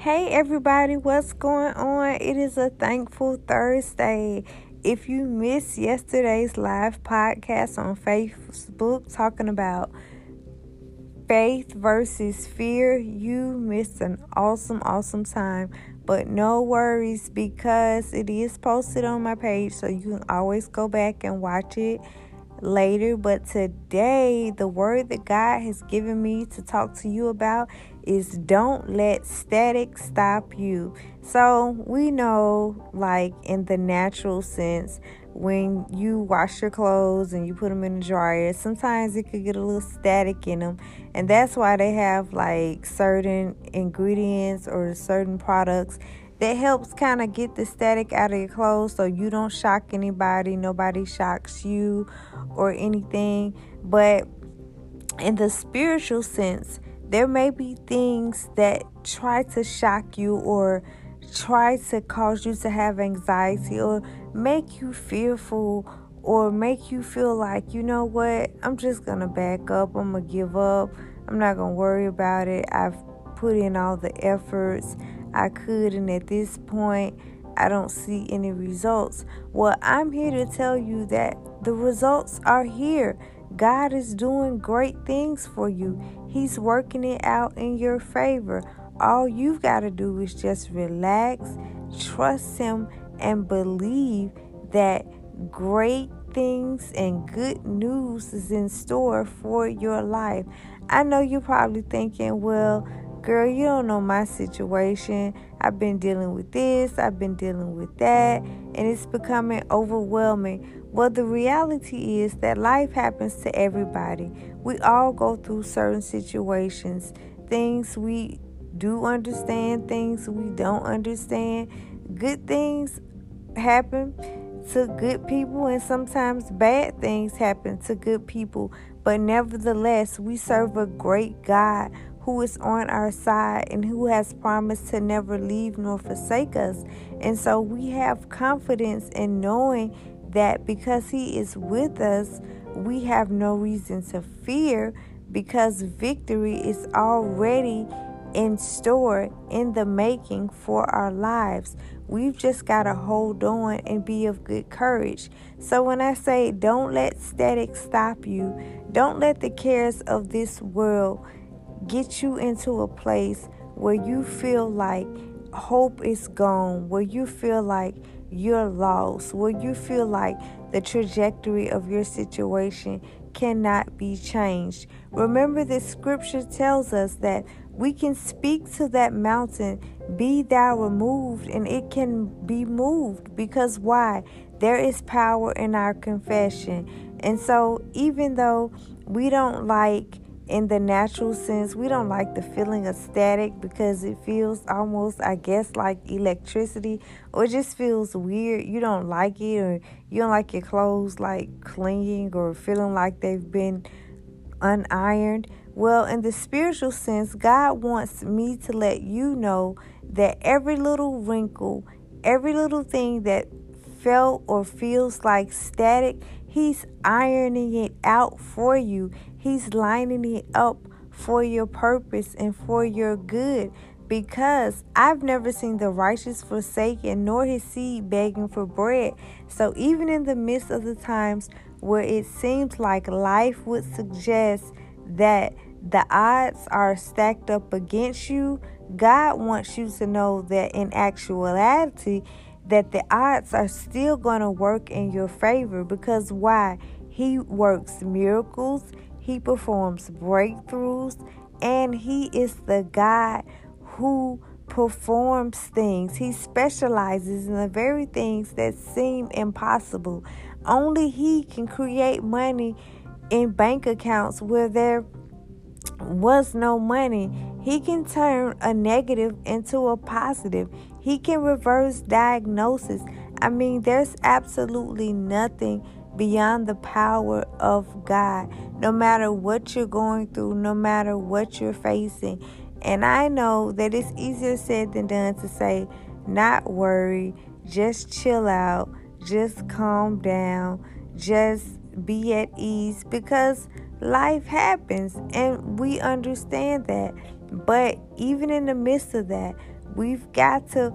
Hey everybody, what's going on? It is a thankful Thursday. If you missed yesterday's live podcast on Facebook talking about faith versus fear, you missed an awesome, awesome time. But no worries because it is posted on my page, so you can always go back and watch it later. But today, the word that God has given me to talk to you about is don't let static stop you. So, we know, like in the natural sense, when you wash your clothes and you put them in the dryer, sometimes it could get a little static in them. And that's why they have like certain ingredients or certain products that helps kind of get the static out of your clothes so you don't shock anybody, nobody shocks you or anything. But in the spiritual sense, there may be things that try to shock you or try to cause you to have anxiety or make you fearful or make you feel like, you know what, I'm just gonna back up, I'm gonna give up, I'm not gonna worry about it. I've put in all the efforts I could, and at this point, I don't see any results. Well, I'm here to tell you that the results are here. God is doing great things for you, He's working it out in your favor. All you've got to do is just relax, trust Him, and believe that great things and good news is in store for your life. I know you're probably thinking, well, Girl, you don't know my situation. I've been dealing with this, I've been dealing with that, and it's becoming overwhelming. Well, the reality is that life happens to everybody. We all go through certain situations, things we do understand, things we don't understand. Good things happen to good people, and sometimes bad things happen to good people. But nevertheless, we serve a great God who is on our side and who has promised to never leave nor forsake us. And so we have confidence in knowing that because He is with us, we have no reason to fear because victory is already in store in the making for our lives. We've just got to hold on and be of good courage. So, when I say don't let static stop you, don't let the cares of this world get you into a place where you feel like hope is gone, where you feel like you're lost, where you feel like the trajectory of your situation cannot be changed. Remember, the scripture tells us that we can speak to that mountain, be thou removed, and it can be moved. Because why? There is power in our confession. And so, even though we don't like in the natural sense, we don't like the feeling of static because it feels almost, I guess, like electricity or it just feels weird. You don't like it or you don't like your clothes like clinging or feeling like they've been unironed. Well, in the spiritual sense, God wants me to let you know that every little wrinkle, every little thing that felt or feels like static, He's ironing it out for you. He's lining it up for your purpose and for your good. Because I've never seen the righteous forsaken, nor his seed begging for bread. So, even in the midst of the times where it seems like life would suggest that the odds are stacked up against you, God wants you to know that in actuality, that the odds are still going to work in your favor because why? He works miracles, he performs breakthroughs, and he is the God who performs things. He specializes in the very things that seem impossible. Only he can create money in bank accounts where there was no money. He can turn a negative into a positive. He can reverse diagnosis. I mean, there's absolutely nothing beyond the power of God. No matter what you're going through, no matter what you're facing. And I know that it's easier said than done to say, not worry, just chill out, just calm down, just be at ease because life happens and we understand that. But even in the midst of that, we've got to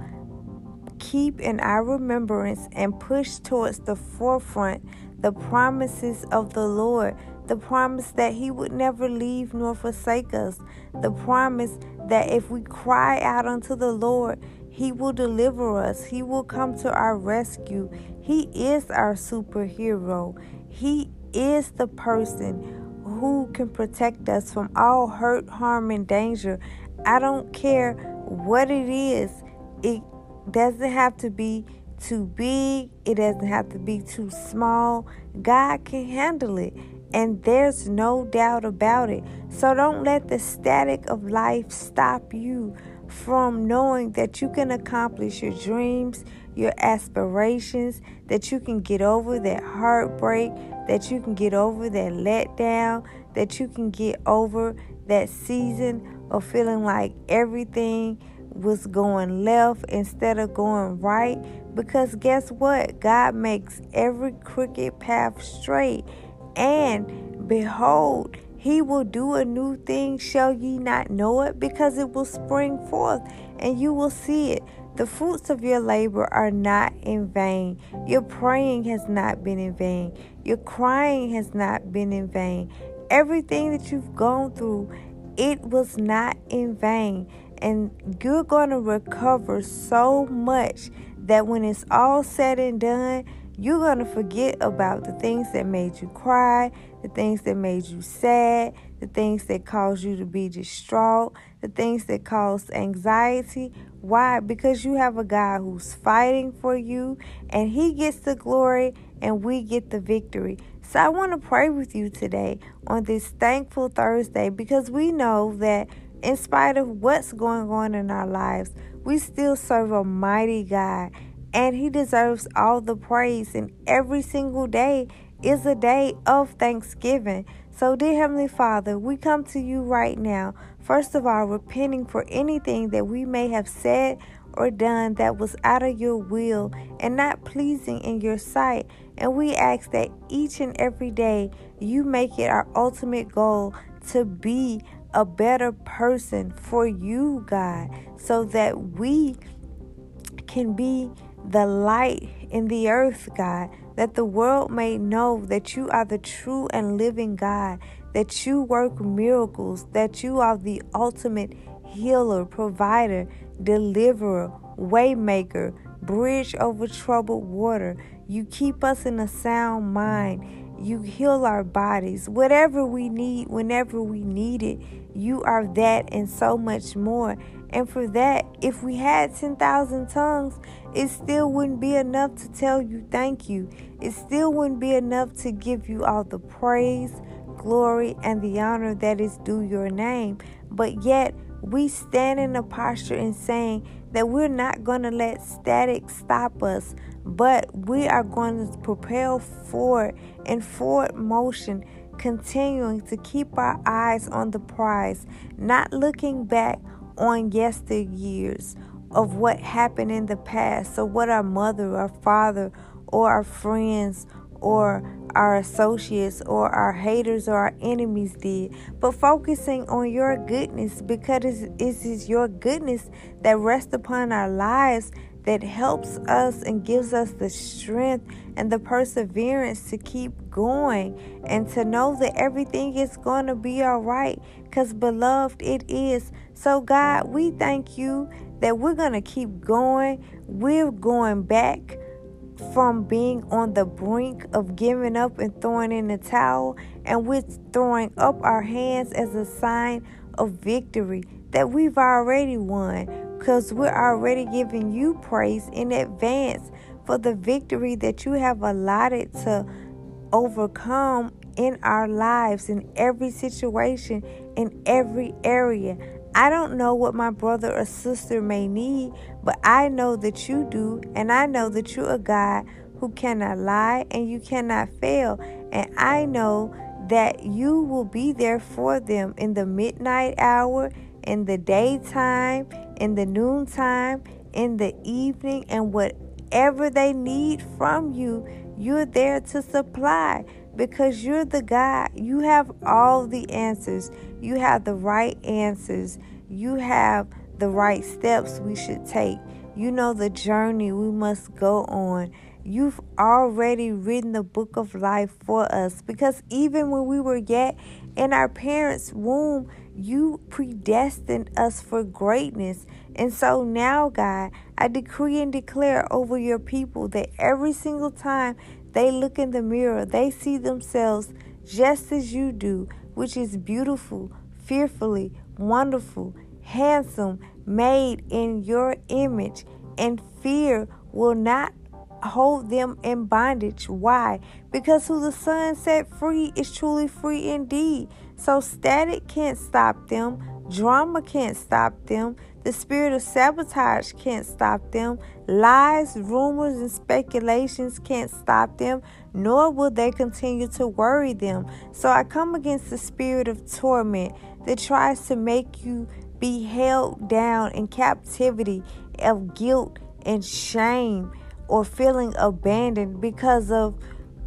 keep in our remembrance and push towards the forefront the promises of the Lord, the promise that He would never leave nor forsake us, the promise that if we cry out unto the Lord, He will deliver us, He will come to our rescue. He is our superhero, He is the person who can protect us from all hurt, harm, and danger. I don't care what it is. It doesn't have to be too big, it doesn't have to be too small. God can handle it. And there's no doubt about it. So don't let the static of life stop you from knowing that you can accomplish your dreams, your aspirations, that you can get over that heartbreak, that you can get over that letdown, that you can get over that season of feeling like everything was going left instead of going right. Because guess what? God makes every crooked path straight. And behold, he will do a new thing. Shall ye not know it? Because it will spring forth and you will see it. The fruits of your labor are not in vain. Your praying has not been in vain. Your crying has not been in vain. Everything that you've gone through, it was not in vain and you're going to recover so much that when it's all said and done, you're going to forget about the things that made you cry, the things that made you sad, the things that caused you to be distraught, the things that caused anxiety. Why? Because you have a God who's fighting for you and He gets the glory and we get the victory. So I want to pray with you today on this thankful Thursday because we know that in spite of what's going on in our lives, we still serve a mighty God and He deserves all the praise. And every single day is a day of thanksgiving. So, dear Heavenly Father, we come to you right now, first of all, repenting for anything that we may have said or done that was out of your will and not pleasing in your sight. And we ask that each and every day you make it our ultimate goal to be a better person for you, God, so that we can be the light in the earth, God, that the world may know that you are the true and living God, that you work miracles, that you are the ultimate healer, provider, deliverer, waymaker, bridge over troubled water. You keep us in a sound mind. You heal our bodies. Whatever we need, whenever we need it, you are that and so much more. And for that, if we had 10,000 tongues, it still wouldn't be enough to tell you thank you. It still wouldn't be enough to give you all the praise, glory, and the honor that is due your name. But yet, we stand in a posture and saying that we're not going to let static stop us, but we are going to propel forward in forward motion, continuing to keep our eyes on the prize, not looking back on yesteryears of what happened in the past. So, what our mother, our father, or our friends, or our associates or our haters or our enemies did, but focusing on your goodness because it is your goodness that rests upon our lives that helps us and gives us the strength and the perseverance to keep going and to know that everything is going to be all right because beloved it is. So god we thank you that we're going to keep going. We're going back from being on the brink of giving up and throwing in the towel and we're throwing up our hands as a sign of victory that we've already won because we're already giving you praise in advance for the victory that you have allotted to overcome in our lives, in every situation, in every area. I don't know what my brother or sister may need, but I know that you do, and I know that you're a God who cannot lie and you cannot fail. And I know that you will be there for them in the midnight hour, in the daytime, in the noontime, in the evening, and whatever they need from you, you're there to supply because you're the God. You have all the answers. You have the right answers. You have the right steps we should take. You know the journey we must go on. You've already written the book of life for us because even when we were yet in our parents' womb, you predestined us for greatness. And so now, God, I decree and declare over your people that every single time they look in the mirror, they see themselves just as you do, which is beautiful, fearfully, wonderful, handsome, made in your image, and fear will not hold them in bondage. Why? Because who the Son set free is truly free indeed. So static can't stop them, drama can't stop them, the spirit of sabotage can't stop them, lies, rumors, and speculations can't stop them, nor will they continue to worry them. So I come against the spirit of torment that tries to make you be held down in captivity of guilt and shame or feeling abandoned because of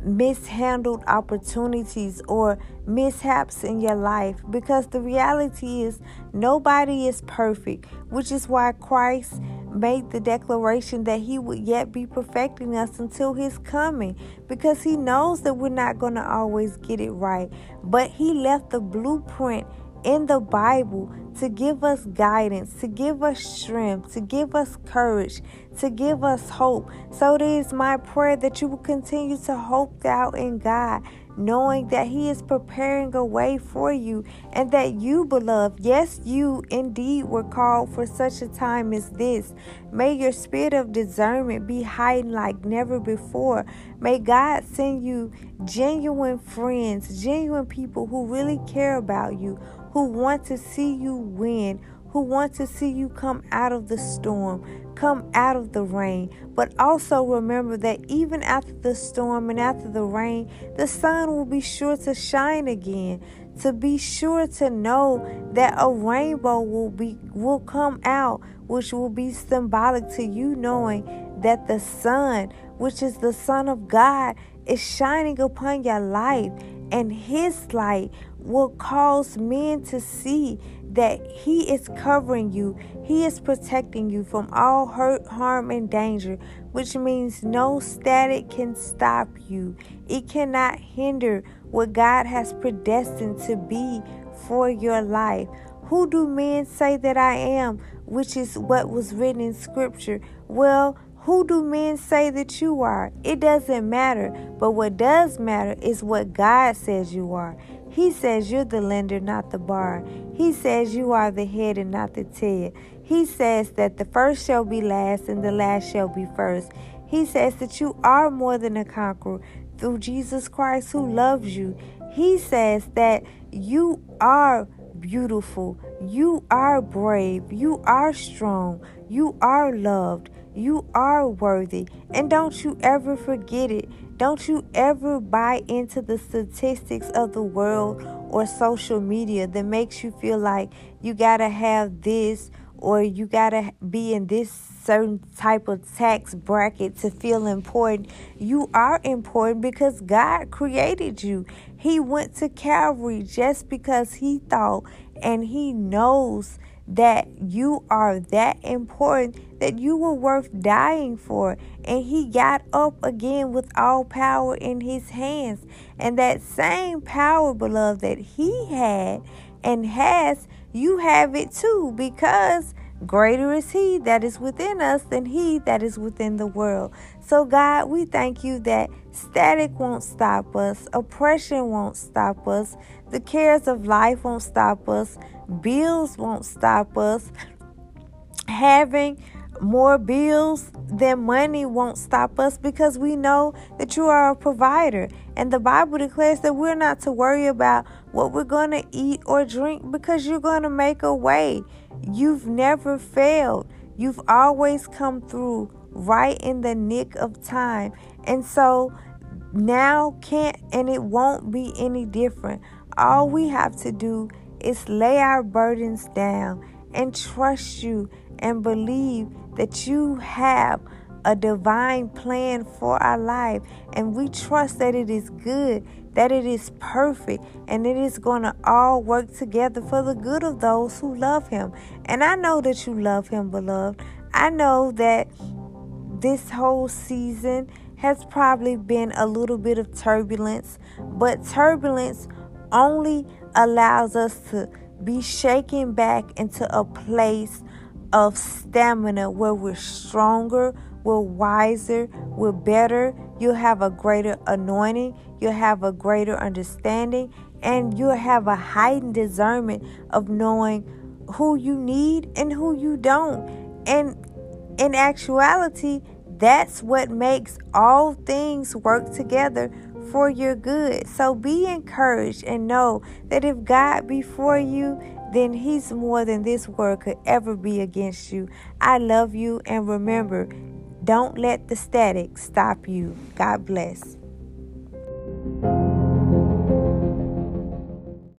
mishandled opportunities or mishaps in your life because the reality is nobody is perfect, which is why Christ made the declaration that he would yet be perfecting us until his coming because he knows that we're not going to always get it right, but he left the blueprint in the Bible to give us guidance, to give us strength, to give us courage, to give us hope. So it is my prayer that you will continue to hope out in God, knowing that He is preparing a way for you and that you, beloved, yes, you indeed were called for such a time as this. May your spirit of discernment be heightened like never before. May God send you genuine friends, genuine people who really care about you who want to see you win, who want to see you come out of the storm, come out of the rain. But also remember that even after the storm and after the rain, the sun will be sure to shine again. To be sure to know that a rainbow will be will come out, which will be symbolic to you knowing that the sun, which is the Son of God, is shining upon your life, and His light will cause men to see that He is covering you, He is protecting you from all hurt, harm, and danger, which means no static can stop you. It cannot hinder what God has predestined to be for your life. Who do men say that I am? Which is what was written in Scripture. Well, who do men say that you are? It doesn't matter. But what does matter is what God says you are. He says you're the lender, not the borrower. He says you are the head and not the tail. He says that the first shall be last and the last shall be first. He says that you are more than a conqueror through Jesus Christ who loves you. He says that you are beautiful, you are brave, you are strong, you are loved. You are worthy. And don't you ever forget it. Don't you ever buy into the statistics of the world or social media that makes you feel like you got to have this or you got to be in this certain type of tax bracket to feel important. You are important because God created you. He went to Calvary just because He thought and He knows that you are that important that you were worth dying for. And he got up again with all power in his hands. And that same power, beloved, that he had and has, you have it too because greater is he that is within us than he that is within the world. So, God, we thank you that static won't stop us, oppression won't stop us, the cares of life won't stop us, bills won't stop us, having more bills than money won't stop us because we know that you are a provider. And the Bible declares that we're not to worry about what we're going to eat or drink because you're going to make a way. You've never failed, you've always come through right in the nick of time. And so now can't and it won't be any different. All we have to do is lay our burdens down and trust you and believe that you have a divine plan for our life. And we trust that it is good that it is perfect and it is going to all work together for the good of those who love Him. And I know that you love Him, beloved. I know that this whole season has probably been a little bit of turbulence, but turbulence only allows us to be shaken back into a place of stamina where we're stronger, we're wiser, we're better. You'll have a greater anointing, you'll have a greater understanding, and you'll have a heightened discernment of knowing who you need and who you don't. And in actuality, that's what makes all things work together for your good. So be encouraged and know that if God be for you, then He's more than this world could ever be against you. I love you, and remember, don't let the static stop you. God bless.